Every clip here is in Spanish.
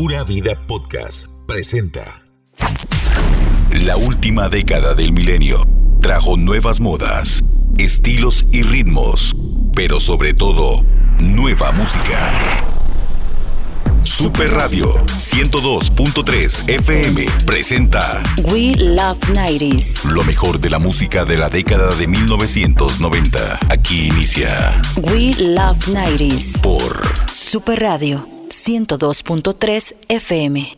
Pura Vida Podcast presenta. La última década del milenio trajo nuevas modas, estilos y ritmos, pero sobre todo, nueva música. Super Radio 102.3 FM presenta We Love 90s. Lo mejor de la música de la década de 1990. Aquí inicia We Love 90s por Super Radio 102.3 FM.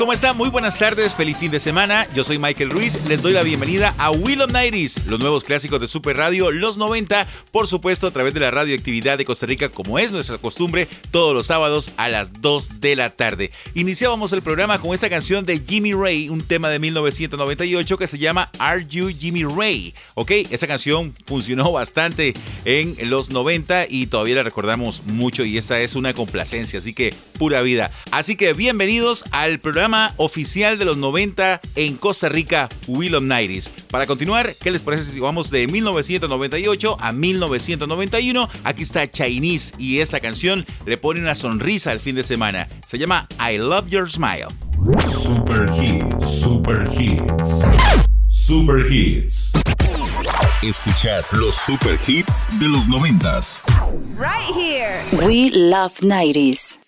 ¿Cómo están? Muy buenas tardes, feliz fin de semana. Yo soy Michael Ruiz, les doy la bienvenida a Will of Nighties, los nuevos clásicos de Super Radio, los 90, por supuesto a través de la radioactividad de Costa Rica, como es nuestra costumbre, todos los sábados a las 2 de la tarde. Iniciábamos el programa con esta canción de Jimmy Ray, un tema de 1998 que se llama Are You Jimmy Ray? Ok, esa canción funcionó bastante en los 90 y todavía la recordamos mucho y esa es una complacencia, así que pura vida. Así que bienvenidos al programa oficial de los 90 en Costa Rica, Willem Nairis. Para continuar, ¿qué les parece si vamos de 1998 a 1991? Aquí está Chinese y esta canción le pone una sonrisa al fin de semana. Se llama I Love Your Smile. Super Hits, Super Hits, Super Hits. Escuchás los Super Hits de los 90. Right here. We Love 90s.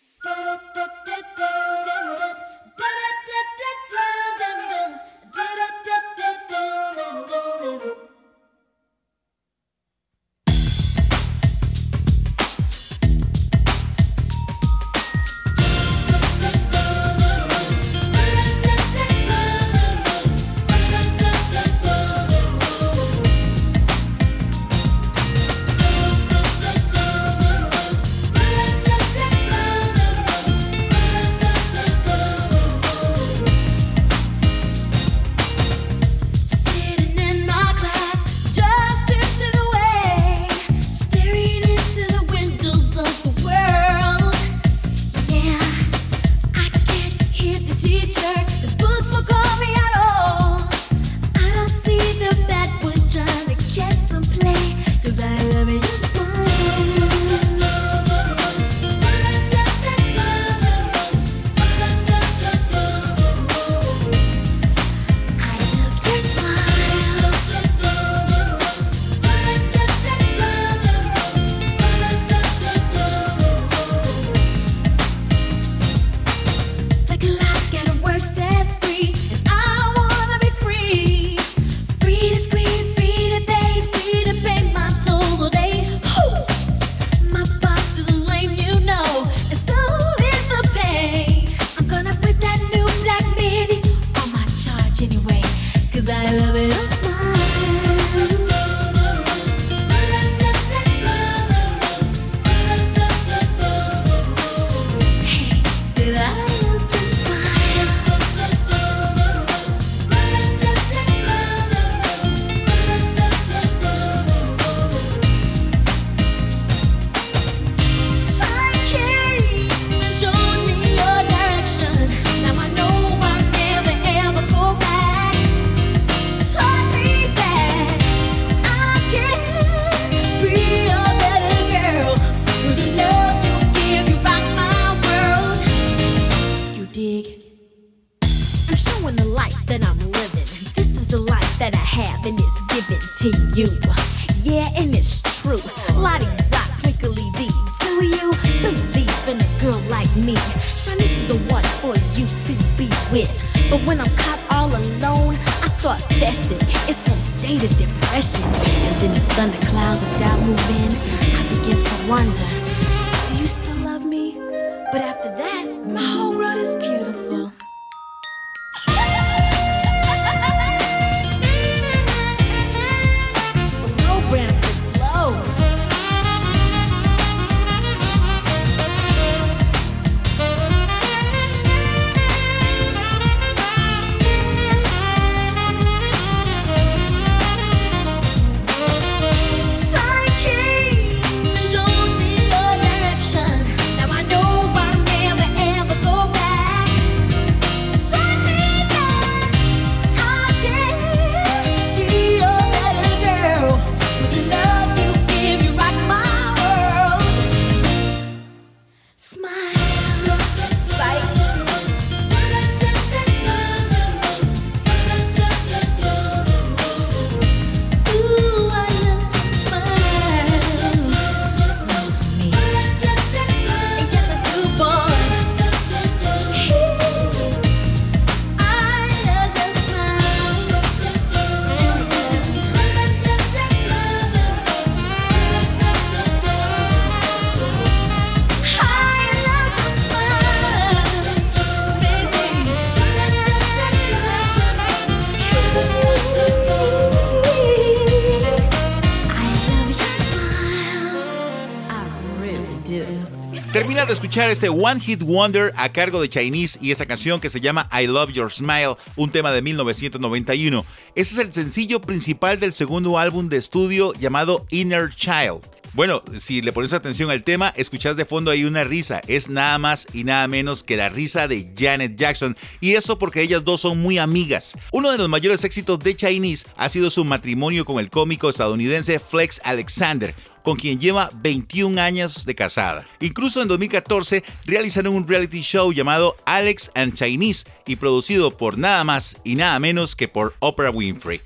Escuchar este One Hit Wonder a cargo de Chinese y esa canción que se llama I Love Your Smile, un tema de 1991. Ese es el sencillo principal del segundo álbum de estudio llamado Inner Child. Bueno, si le pones atención al tema, escuchas de fondo ahí una risa. Es nada más y nada menos que la risa de Janet Jackson. Y eso porque ellas dos son muy amigas. Uno de los mayores éxitos de Chinese ha sido su matrimonio con el cómico estadounidense Flex Alexander con quien lleva 21 años de casada. Incluso en 2014 realizaron un reality show llamado Alex and Chinese y producido por nada más y nada menos que por Oprah Winfrey.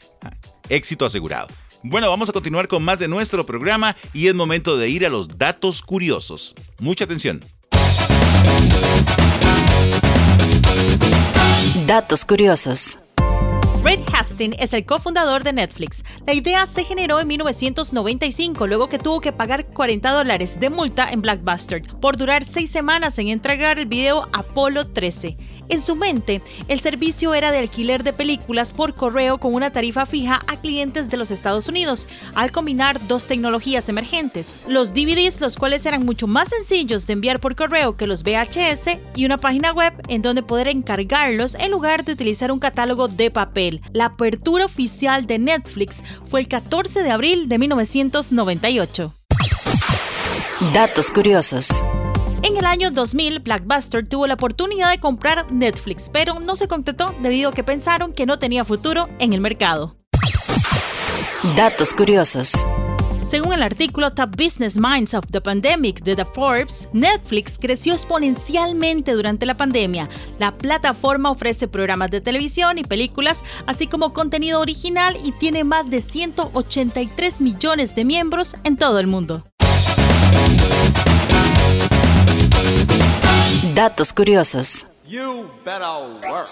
Éxito asegurado. Bueno, vamos a continuar con más de nuestro programa y es momento de ir a los datos curiosos. Mucha atención. Datos curiosos. Reed Hastings es el cofundador de Netflix. La idea se generó en 1995, luego que tuvo que pagar 40 dólares de multa en Blackbuster por durar seis semanas en entregar el video Apolo 13. En su mente, el servicio era de alquiler de películas por correo con una tarifa fija a clientes de los Estados Unidos, al combinar dos tecnologías emergentes, los DVDs, los cuales eran mucho más sencillos de enviar por correo que los VHS, y una página web en donde poder encargarlos en lugar de utilizar un catálogo de papel. La apertura oficial de Netflix fue el 14 de abril de 1998. Datos curiosos. En el año 2000, Blackbuster tuvo la oportunidad de comprar Netflix, pero no se concretó debido a que pensaron que no tenía futuro en el mercado. Datos curiosos. Según el artículo Top Business Minds of the Pandemic de The Forbes, Netflix creció exponencialmente durante la pandemia. La plataforma ofrece programas de televisión y películas, así como contenido original y tiene más de 183 millones de miembros en todo el mundo. Datos curiosos. You better work.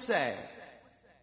Say.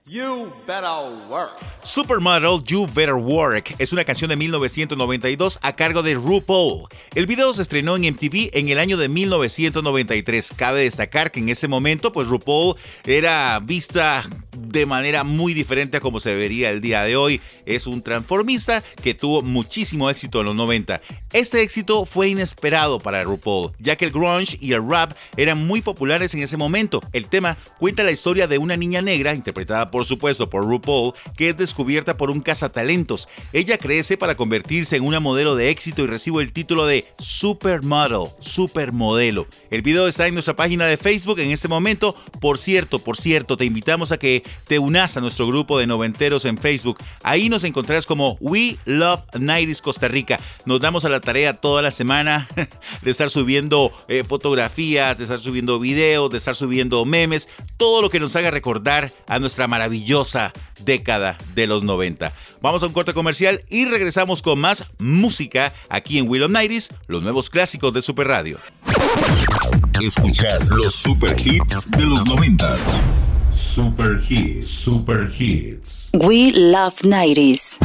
You better work. Supermodel You Better Work es una canción de 1992 a cargo de RuPaul. El video se estrenó en MTV en el año de 1993. Cabe destacar que en ese momento, pues RuPaul era vista de manera muy diferente a como se vería el día de hoy. Es un transformista que tuvo muchísimo éxito en los 90. Este éxito fue inesperado para RuPaul, ya que el grunge y el rap eran muy populares en ese momento. El tema cuenta la historia de una niña negra, interpretada por supuesto por RuPaul, que es descubierta por un cazatalentos. Ella crece para convertirse en una modelo de éxito y recibe el título de Supermodel, supermodelo. El video está en nuestra página de Facebook en este momento. Por cierto, por cierto, te invitamos a que te unas a nuestro grupo de noventeros en Facebook. Ahí nos encontrarás como We Love 90s Costa Rica. Nos damos a la tarea toda la semana de estar subiendo eh, fotografías, de estar subiendo videos, de estar subiendo memes, todo lo que nos haga recordar a nuestra maravillosa década de los 90. Vamos a un corte comercial y regresamos con más música aquí en Will of 90s, los nuevos clásicos de Super Radio. Escuchas los super hits de los noventas. Super hits, super hits. We love 90s.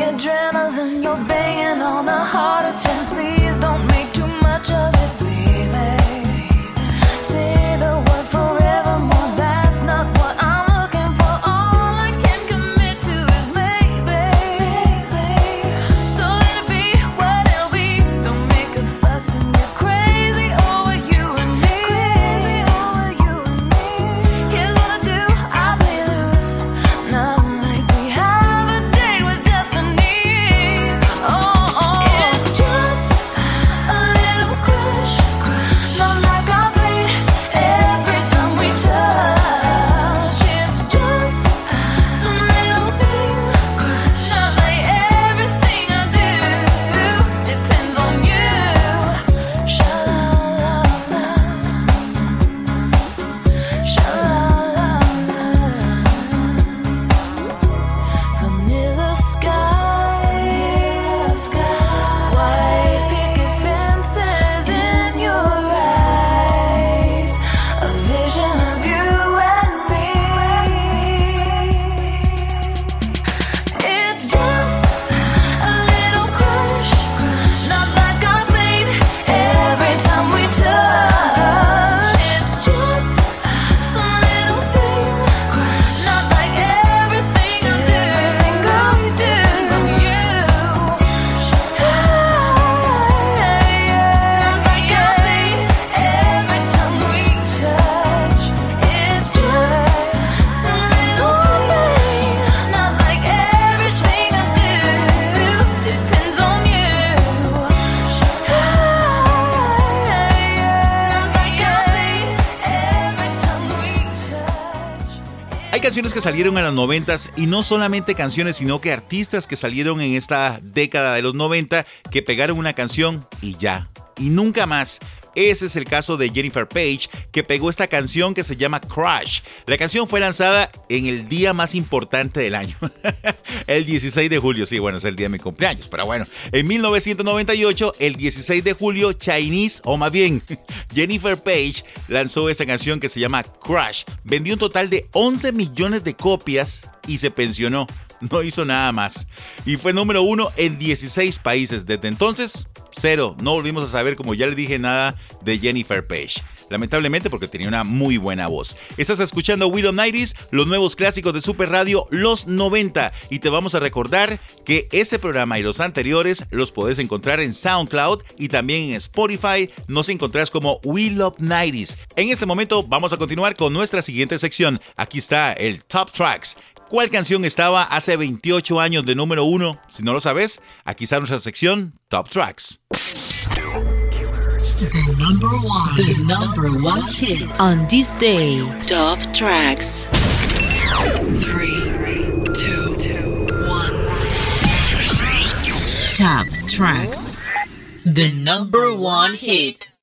Adrenaline. You're banging on a heart of ten. Please canciones que salieron en los 90 y no solamente canciones, sino que artistas que salieron en esta década de los 90 que pegaron una canción y ya. Y nunca más. Ese es el caso de Jennifer Page, que pegó esta canción que se llama Crash. La canción fue lanzada en el día más importante del año, el 16 de julio. Sí, bueno, es el día de mi cumpleaños, pero bueno, en 1998, el 16 de julio, Chinese, o más bien, Jennifer Page lanzó esta canción que se llama Crash. Vendió un total de 11 millones de copias y se pensionó. No hizo nada más. Y fue número uno en 16 países. Desde entonces, cero. No volvimos a saber, como ya le dije, nada de Jennifer Page. Lamentablemente porque tenía una muy buena voz. Estás escuchando Willow Nighties, los nuevos clásicos de Super Radio, los 90. Y te vamos a recordar que este programa y los anteriores los podés encontrar en SoundCloud y también en Spotify. Nos encontrás como Love 90s. En este momento vamos a continuar con nuestra siguiente sección. Aquí está el Top Tracks. ¿Cuál canción estaba hace 28 años de número uno? Si no lo sabes, aquí está nuestra sección Top Tracks. The number one. The number one hit on this day. Top tracks. Three, two, one. Top tracks. The number one hit.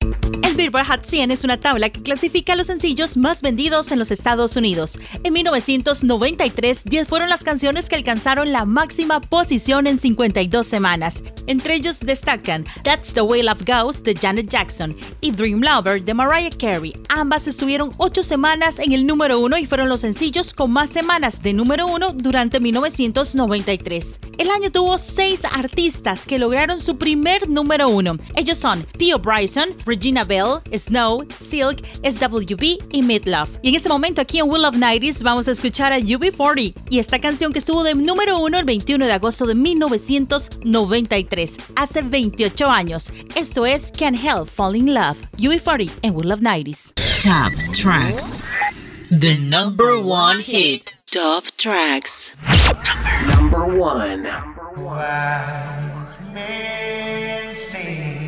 El Billboard Hot 100 es una tabla que clasifica los sencillos más vendidos en los Estados Unidos. En 1993, 10 fueron las canciones que alcanzaron la máxima posición en 52 semanas. Entre ellos destacan That's the Way Love Goes de Janet Jackson y Dream Lover de Mariah Carey. Ambas estuvieron 8 semanas en el número 1 y fueron los sencillos con más semanas de número 1 durante 1993. El año tuvo 6 artistas que lograron su primer número 1. Ellos son Pio Bryson, Regina Bell, Snow, Silk, SWB y Midlove. Y en este momento aquí en Will of 90s vamos a escuchar a UB40 y esta canción que estuvo de número 1 el 21 de agosto de 1993, hace 28 años. Esto es Can't Help Falling in Love, UB40 en Will of 90s. Top tracks. The number one hit. Top tracks. Number one. Men say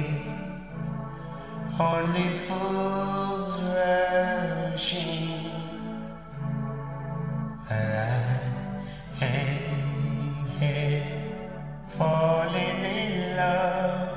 only fools rushing, and I ain't here falling in love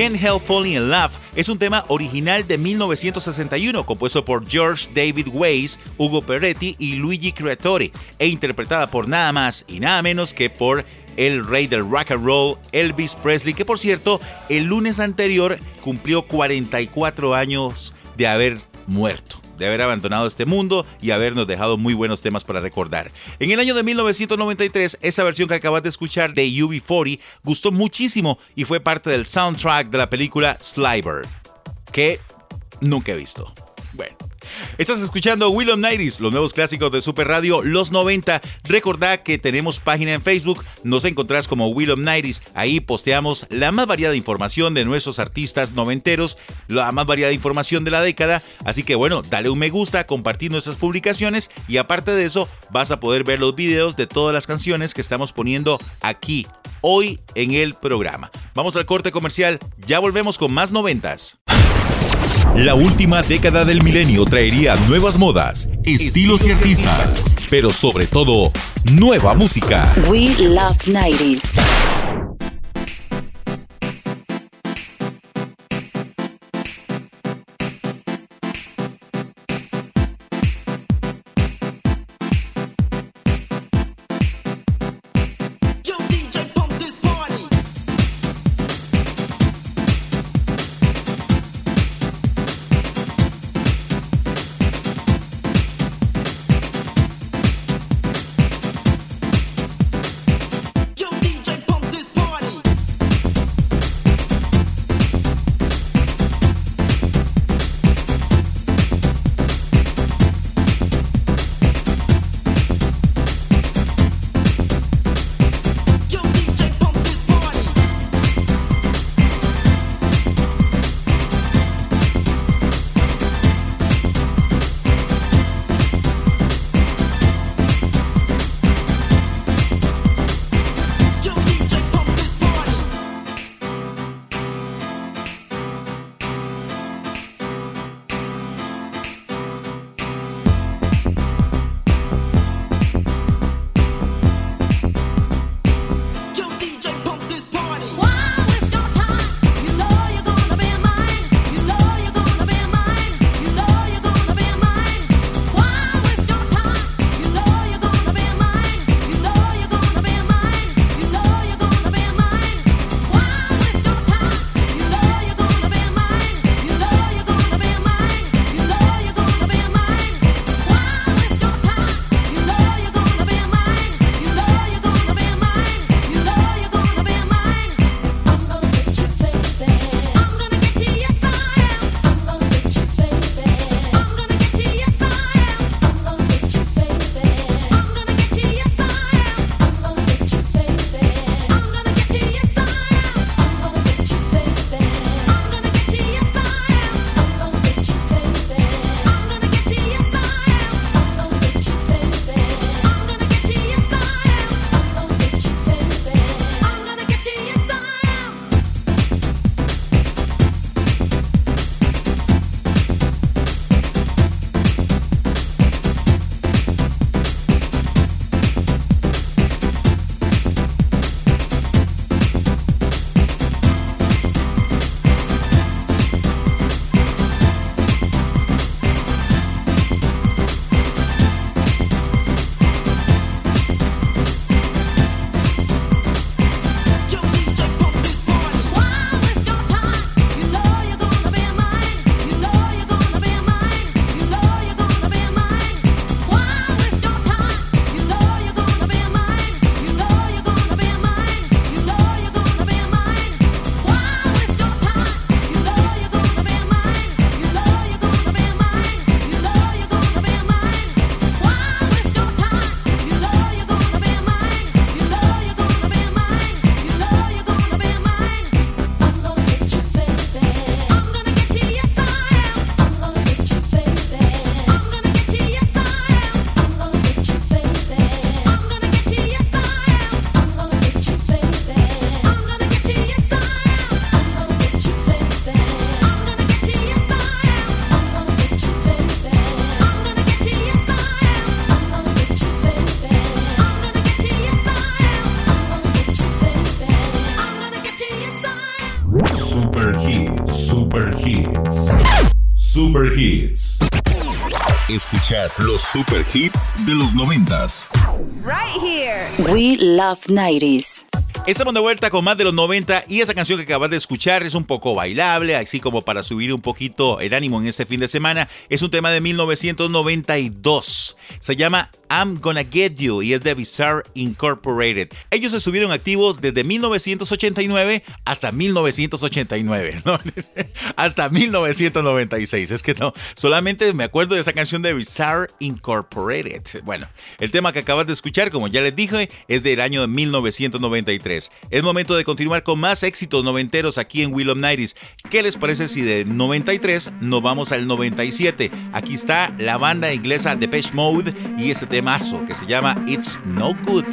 Can't Help Falling in Love es un tema original de 1961 compuesto por George David Weiss, Hugo Peretti y Luigi Creatore e interpretada por nada más y nada menos que por el rey del rock and roll, Elvis Presley, que por cierto, el lunes anterior cumplió 44 años de haber muerto de haber abandonado este mundo y habernos dejado muy buenos temas para recordar. En el año de 1993, esa versión que acabas de escuchar de UB40 gustó muchísimo y fue parte del soundtrack de la película Sliver, que nunca he visto. Bueno. Estás escuchando Will of Nighties, los nuevos clásicos de Super Radio, los 90. Recordá que tenemos página en Facebook, nos encontrás como Will of Nighties. Ahí posteamos la más variada información de nuestros artistas noventeros, la más variada información de la década. Así que bueno, dale un me gusta, compartir nuestras publicaciones y aparte de eso, vas a poder ver los videos de todas las canciones que estamos poniendo aquí, hoy en el programa. Vamos al corte comercial, ya volvemos con más noventas. La última década del milenio traería nuevas modas, estilos y artistas, pero sobre todo, nueva música. We love 90s. Super Hits. Escuchas los Super Hits de los noventas. We love 90s. Estamos de vuelta con más de los 90 y esa canción que acabas de escuchar es un poco bailable, así como para subir un poquito el ánimo en este fin de semana. Es un tema de 1992. Se llama I'm Gonna Get You y es de Bizarre Incorporated. Ellos estuvieron activos desde 1989 hasta 1989, ¿no? hasta 1996. Es que no, solamente me acuerdo de esa canción de Bizarre Incorporated. Bueno, el tema que acabas de escuchar, como ya les dije, es del año de 1993. Es momento de continuar con más éxitos noventeros aquí en Will of Nighties. ¿Qué les parece si de 93 nos vamos al 97? Aquí está la banda inglesa Depeche Mode y este temazo que se llama It's No Good.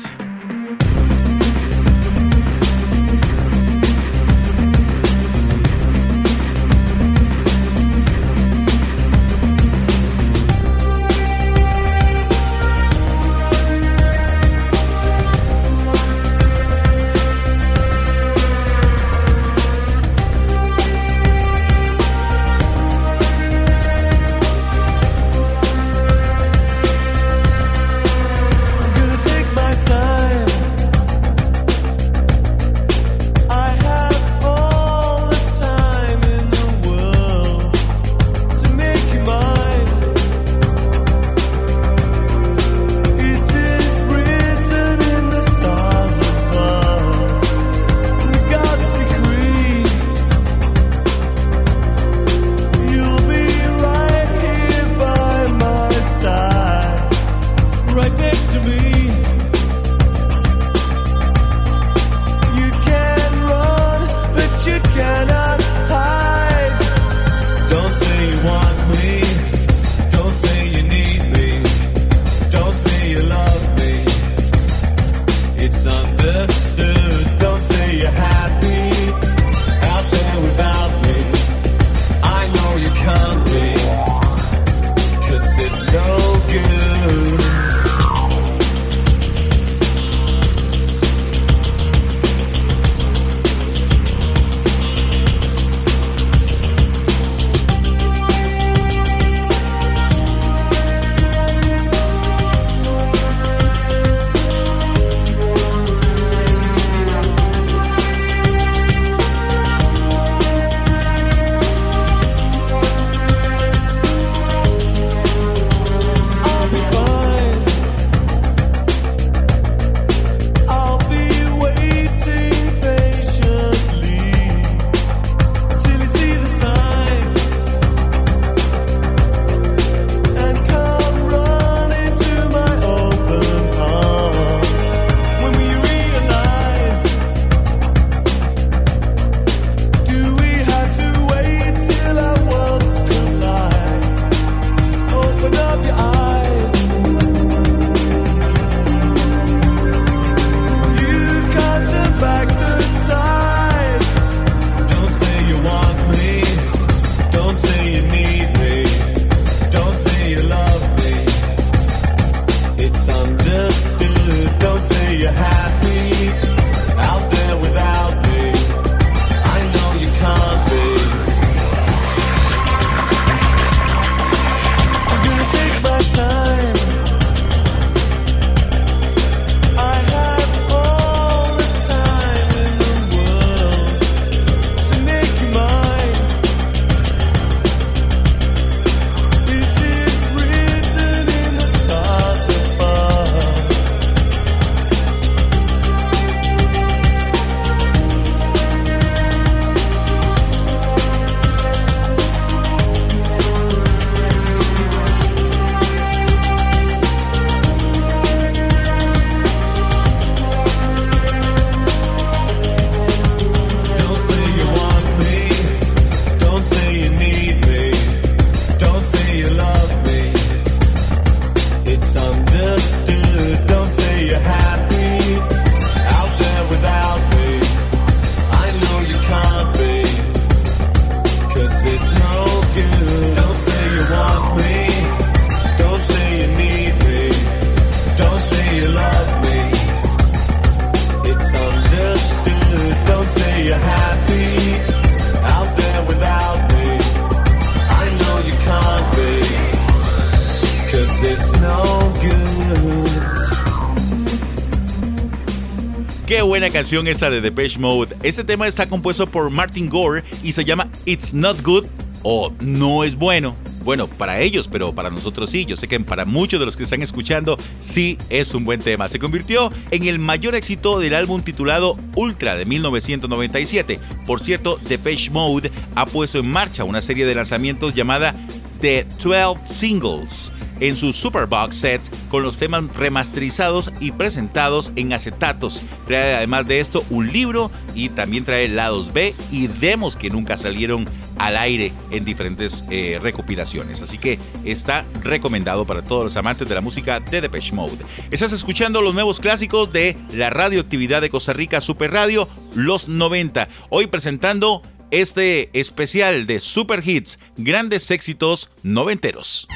Canción esta de Depeche Mode. Este tema está compuesto por Martin Gore y se llama It's Not Good o No es bueno. Bueno, para ellos, pero para nosotros sí. Yo sé que para muchos de los que están escuchando sí es un buen tema. Se convirtió en el mayor éxito del álbum titulado Ultra de 1997. Por cierto, Depeche Mode ha puesto en marcha una serie de lanzamientos llamada The 12 Singles en su Super Box Set con los temas remasterizados y presentados en acetatos. Trae además de esto un libro y también trae lados B y demos que nunca salieron al aire en diferentes eh, recopilaciones. Así que está recomendado para todos los amantes de la música de Depeche Mode. Estás escuchando los nuevos clásicos de la radioactividad de Costa Rica Super Radio, los 90. Hoy presentando este especial de Super Hits, grandes éxitos noventeros.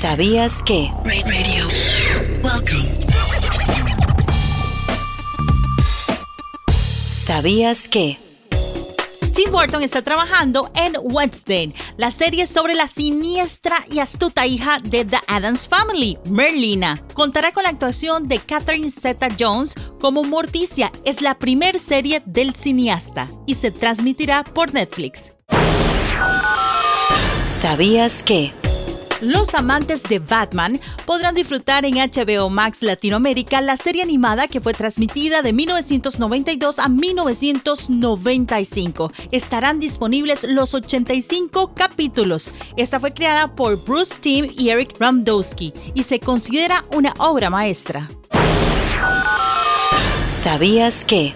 ¿Sabías que? Radio. Welcome. ¿Sabías que? Tim Burton está trabajando en Wednesday, la serie sobre la siniestra y astuta hija de The Addams Family, Merlina. Contará con la actuación de Catherine Zeta-Jones como Morticia. Es la primer serie del cineasta y se transmitirá por Netflix. ¿Sabías que? Los amantes de Batman podrán disfrutar en HBO Max Latinoamérica la serie animada que fue transmitida de 1992 a 1995. Estarán disponibles los 85 capítulos. Esta fue creada por Bruce Timm y Eric Ramdowski y se considera una obra maestra. ¿Sabías que?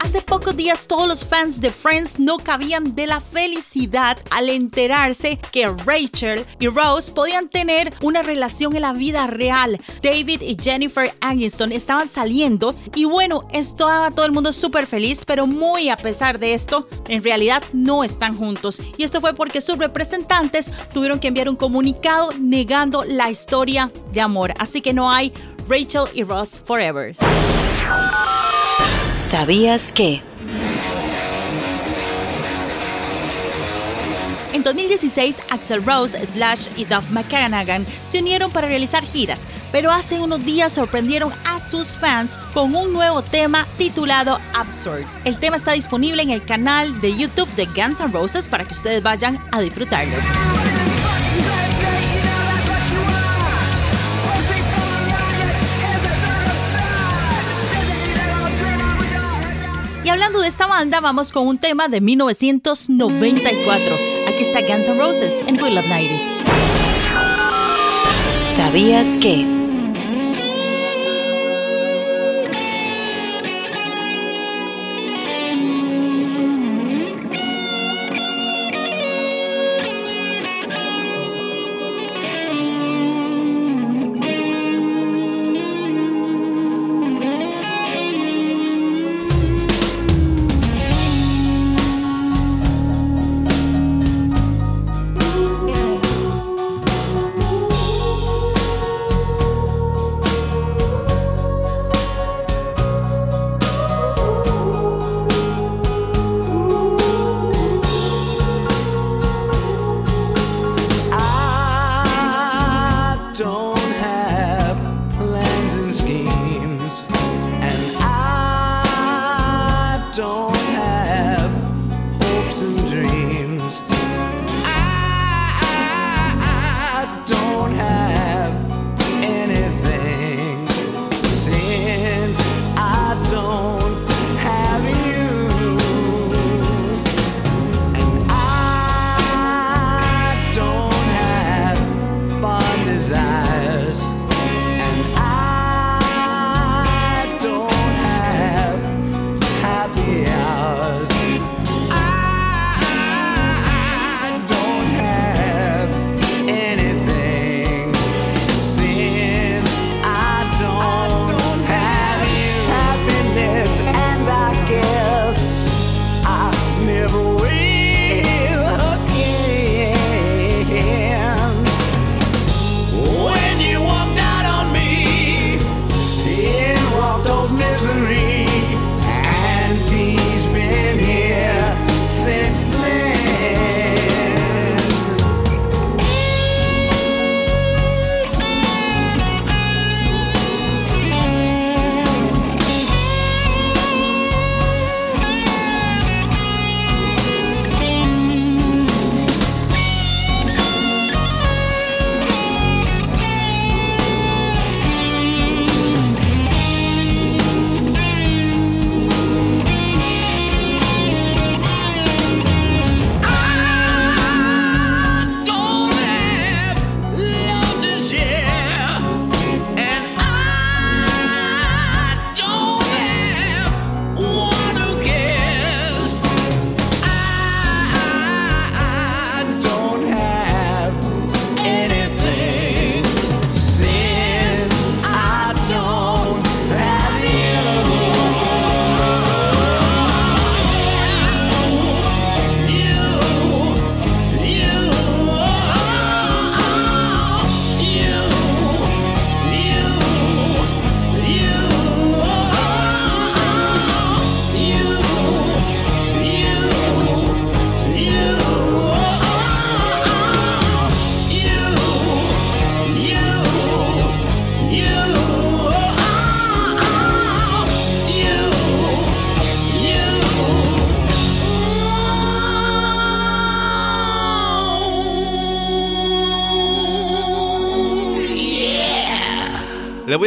Hace pocos días todos los fans de Friends no cabían de la felicidad al enterarse que Rachel y Rose podían tener una relación en la vida real. David y Jennifer Aniston estaban saliendo y bueno, estaba todo el mundo súper feliz, pero muy a pesar de esto, en realidad no están juntos. Y esto fue porque sus representantes tuvieron que enviar un comunicado negando la historia de amor. Así que no hay Rachel y Ross forever. ¿Sabías que? En 2016, Axel Rose, Slash y Duff McCannagan se unieron para realizar giras, pero hace unos días sorprendieron a sus fans con un nuevo tema titulado Absurd. El tema está disponible en el canal de YouTube de Guns N' Roses para que ustedes vayan a disfrutarlo. Y hablando de esta banda, vamos con un tema de 1994. Aquí está Guns N' Roses en We Love 90s. ¿Sabías que?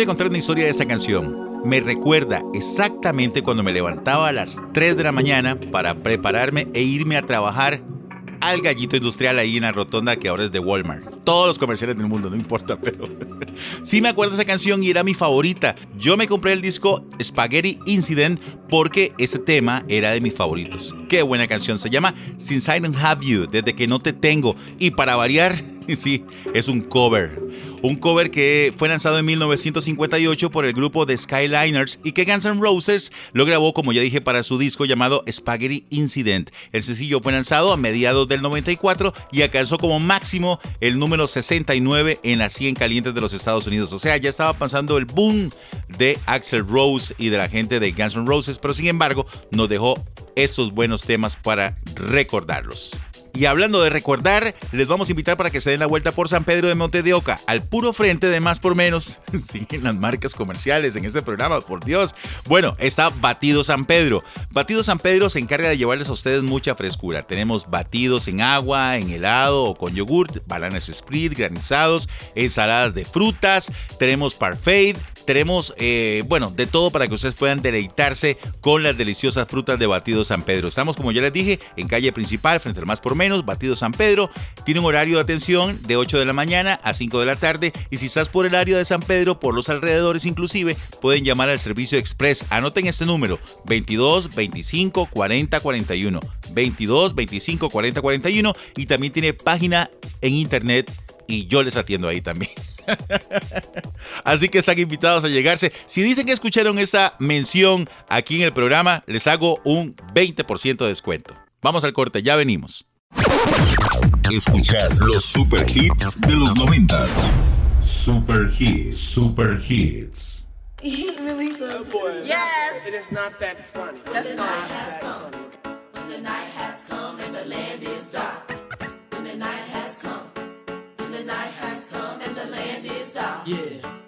Voy contar una historia de esta canción. Me recuerda exactamente cuando me levantaba a las 3 de la mañana para prepararme e irme a trabajar al gallito industrial ahí en la rotonda que ahora es de Walmart. Todos los comerciales del mundo, no importa, pero sí me acuerdo de esa canción y era mi favorita. Yo me compré el disco Spaghetti Incident porque este tema era de mis favoritos. Qué buena canción, se llama Since I Don't Have You, desde que no te tengo. Y para variar, sí, es un cover. Un cover que fue lanzado en 1958 por el grupo The Skyliners y que Guns N' Roses lo grabó, como ya dije, para su disco llamado Spaghetti Incident. El sencillo fue lanzado a mediados del 94 y alcanzó como máximo el número 69 en las 100 calientes de los Estados Unidos. O sea, ya estaba pasando el boom de Axel Rose y de la gente de Guns N' Roses, pero sin embargo nos dejó estos buenos temas para recordarlos. Y hablando de recordar, les vamos a invitar para que se den la vuelta por San Pedro de Monte de Oca, al puro frente de Más por Menos. Siguen las marcas comerciales en este programa, por Dios. Bueno, está Batido San Pedro. Batido San Pedro se encarga de llevarles a ustedes mucha frescura. Tenemos batidos en agua, en helado o con yogurt, bananas split, granizados, ensaladas de frutas, tenemos parfait, tenemos, eh, bueno, de todo para que ustedes puedan deleitarse con las deliciosas frutas de Batido San Pedro. Estamos, como ya les dije, en calle principal, frente al Más por Menos, Batido San Pedro. Tiene un horario de atención de 8 de la mañana a 5 de la tarde. Y si estás por el área de San Pedro, por los alrededores inclusive, pueden llamar al servicio express. Anoten este número, 22 25 40 41. 22 25 40 41. Y también tiene página en internet y yo les atiendo ahí también. Así que están invitados a llegarse. Si dicen que escucharon esta mención aquí en el programa, les hago un 20% de descuento. Vamos al corte, ya venimos. Escuchas los super hits de los noventas. Super hits, super hits. really good. Yes. It is not that funny. That's. Yeah.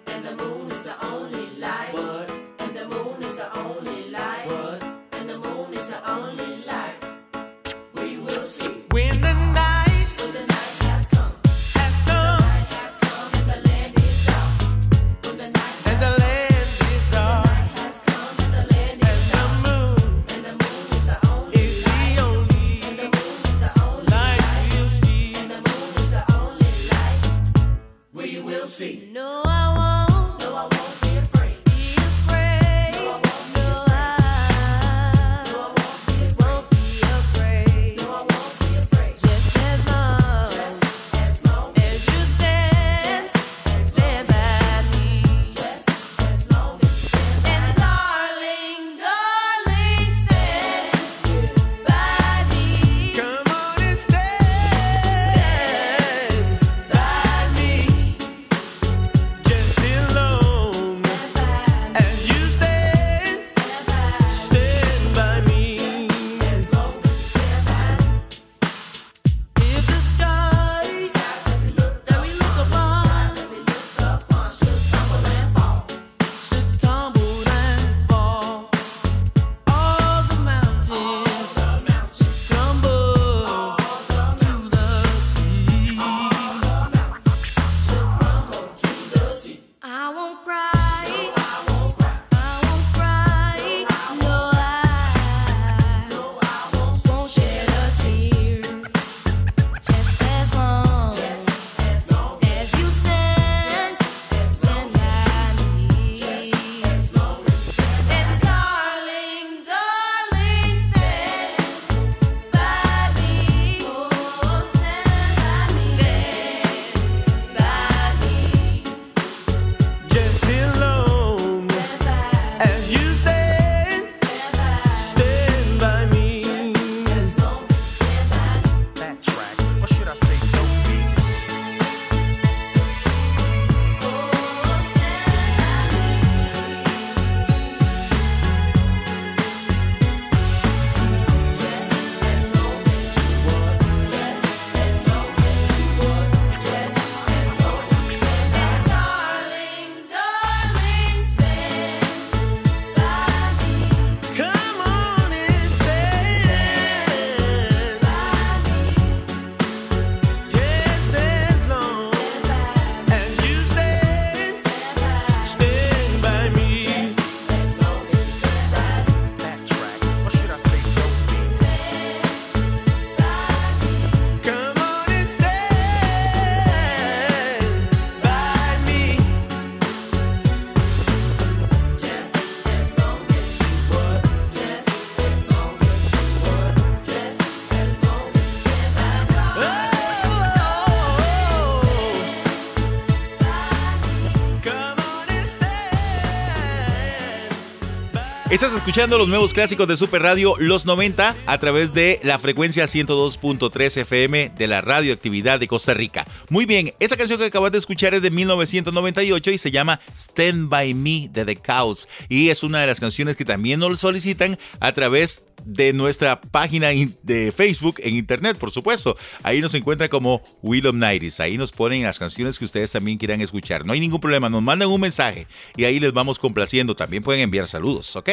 Estás escuchando los nuevos clásicos de Super Radio Los 90 a través de la frecuencia 102.3 FM de la radioactividad de Costa Rica. Muy bien, esa canción que acabas de escuchar es de 1998 y se llama Stand By Me de The Cows y es una de las canciones que también nos solicitan a través de nuestra página in- de Facebook en internet, por supuesto. Ahí nos encuentra como Will of Nighties. Ahí nos ponen las canciones que ustedes también quieran escuchar. No hay ningún problema, nos mandan un mensaje y ahí les vamos complaciendo. También pueden enviar saludos, ¿ok?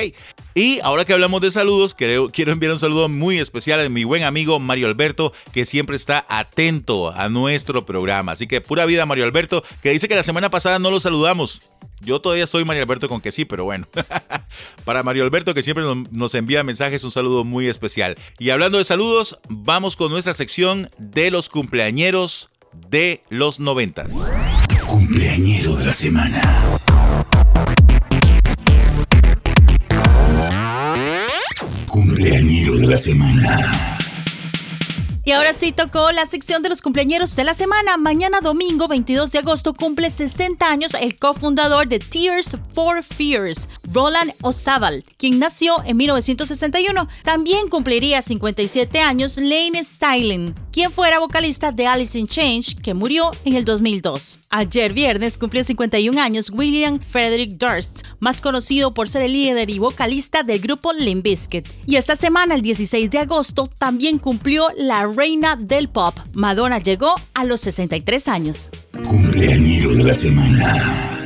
Y ahora que hablamos de saludos, quiero, enviar un saludo muy especial a mi buen amigo Mario Alberto, que siempre está atento a nuestro programa. Así que pura vida, Mario Alberto, que dice que la semana pasada no lo saludamos. Yo todavía estoy Mario Alberto con que sí, pero bueno. Para Mario Alberto que siempre nos envía mensajes, un saludo muy especial. Y hablando de saludos, vamos con nuestra sección de los cumpleañeros de los noventas. Cumpleañero de la semana. Cumpleañero de la semana. Y ahora sí tocó la sección de los cumpleañeros de la semana. Mañana domingo 22 de agosto cumple 60 años el cofundador de Tears for Fears, Roland Ozábal, quien nació en 1961. También cumpliría 57 años Lane Styling, quien fuera vocalista de Alice in Change, que murió en el 2002. Ayer viernes cumplió 51 años William Frederick Durst, más conocido por ser el líder y vocalista del grupo Limp Bizkit. Y esta semana, el 16 de agosto, también cumplió la reina del pop. Madonna llegó a los 63 años. Cumpleañero de la semana.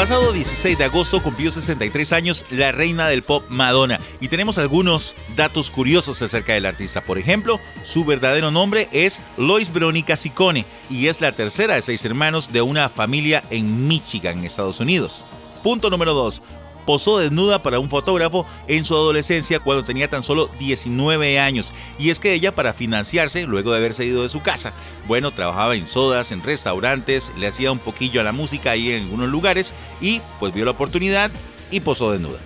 Pasado 16 de agosto cumplió 63 años la reina del pop Madonna y tenemos algunos datos curiosos acerca del artista. Por ejemplo, su verdadero nombre es Lois Veronica Ciccone y es la tercera de seis hermanos de una familia en Michigan, Estados Unidos. Punto número 2 posó desnuda para un fotógrafo en su adolescencia cuando tenía tan solo 19 años. Y es que ella para financiarse, luego de haberse ido de su casa, bueno, trabajaba en sodas, en restaurantes, le hacía un poquillo a la música ahí en algunos lugares y pues vio la oportunidad y posó desnuda.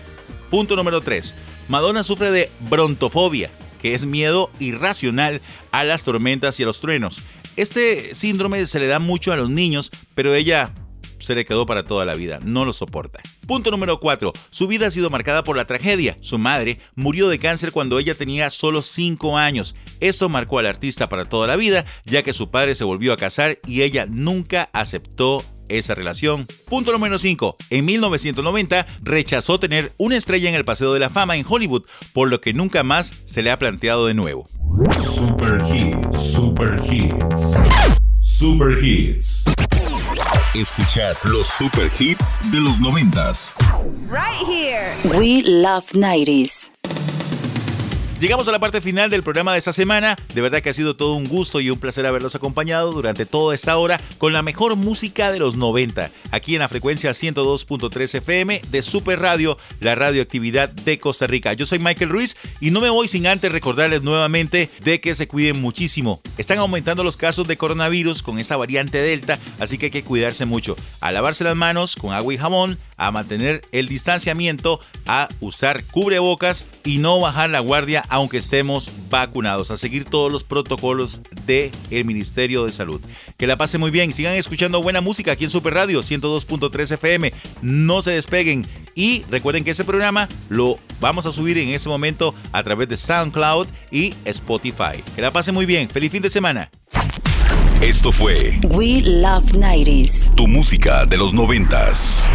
Punto número 3. Madonna sufre de brontofobia, que es miedo irracional a las tormentas y a los truenos. Este síndrome se le da mucho a los niños, pero ella se le quedó para toda la vida, no lo soporta. Punto número 4. Su vida ha sido marcada por la tragedia. Su madre murió de cáncer cuando ella tenía solo 5 años. Esto marcó al artista para toda la vida, ya que su padre se volvió a casar y ella nunca aceptó esa relación. Punto número 5. En 1990 rechazó tener una estrella en el Paseo de la Fama en Hollywood, por lo que nunca más se le ha planteado de nuevo. Super Hits, Super Hits. Super Hits. Escuchas los Super Hits de los noventas. Right here. We love 90s. Llegamos a la parte final del programa de esta semana. De verdad que ha sido todo un gusto y un placer haberlos acompañado durante toda esta hora con la mejor música de los 90, aquí en la frecuencia 102.3 FM de Super Radio, la radioactividad de Costa Rica. Yo soy Michael Ruiz y no me voy sin antes recordarles nuevamente de que se cuiden muchísimo. Están aumentando los casos de coronavirus con esta variante Delta, así que hay que cuidarse mucho. A lavarse las manos con agua y jabón, a mantener el distanciamiento, a usar cubrebocas y no bajar la guardia aunque estemos vacunados, a seguir todos los protocolos del el Ministerio de Salud. Que la pasen muy bien, sigan escuchando buena música aquí en Super Radio 102.3 FM, no se despeguen y recuerden que ese programa lo vamos a subir en ese momento a través de SoundCloud y Spotify. Que la pasen muy bien, feliz fin de semana. Esto fue We love 90s. tu música de los noventas.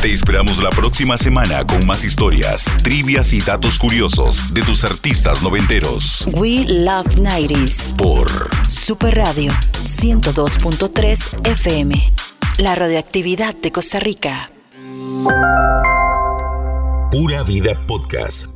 Te esperamos la próxima semana con más historias, trivias y datos curiosos de tus artistas noventeros. We love 90s. Por Super Radio 102.3 FM. La radioactividad de Costa Rica. Pura Vida Podcast.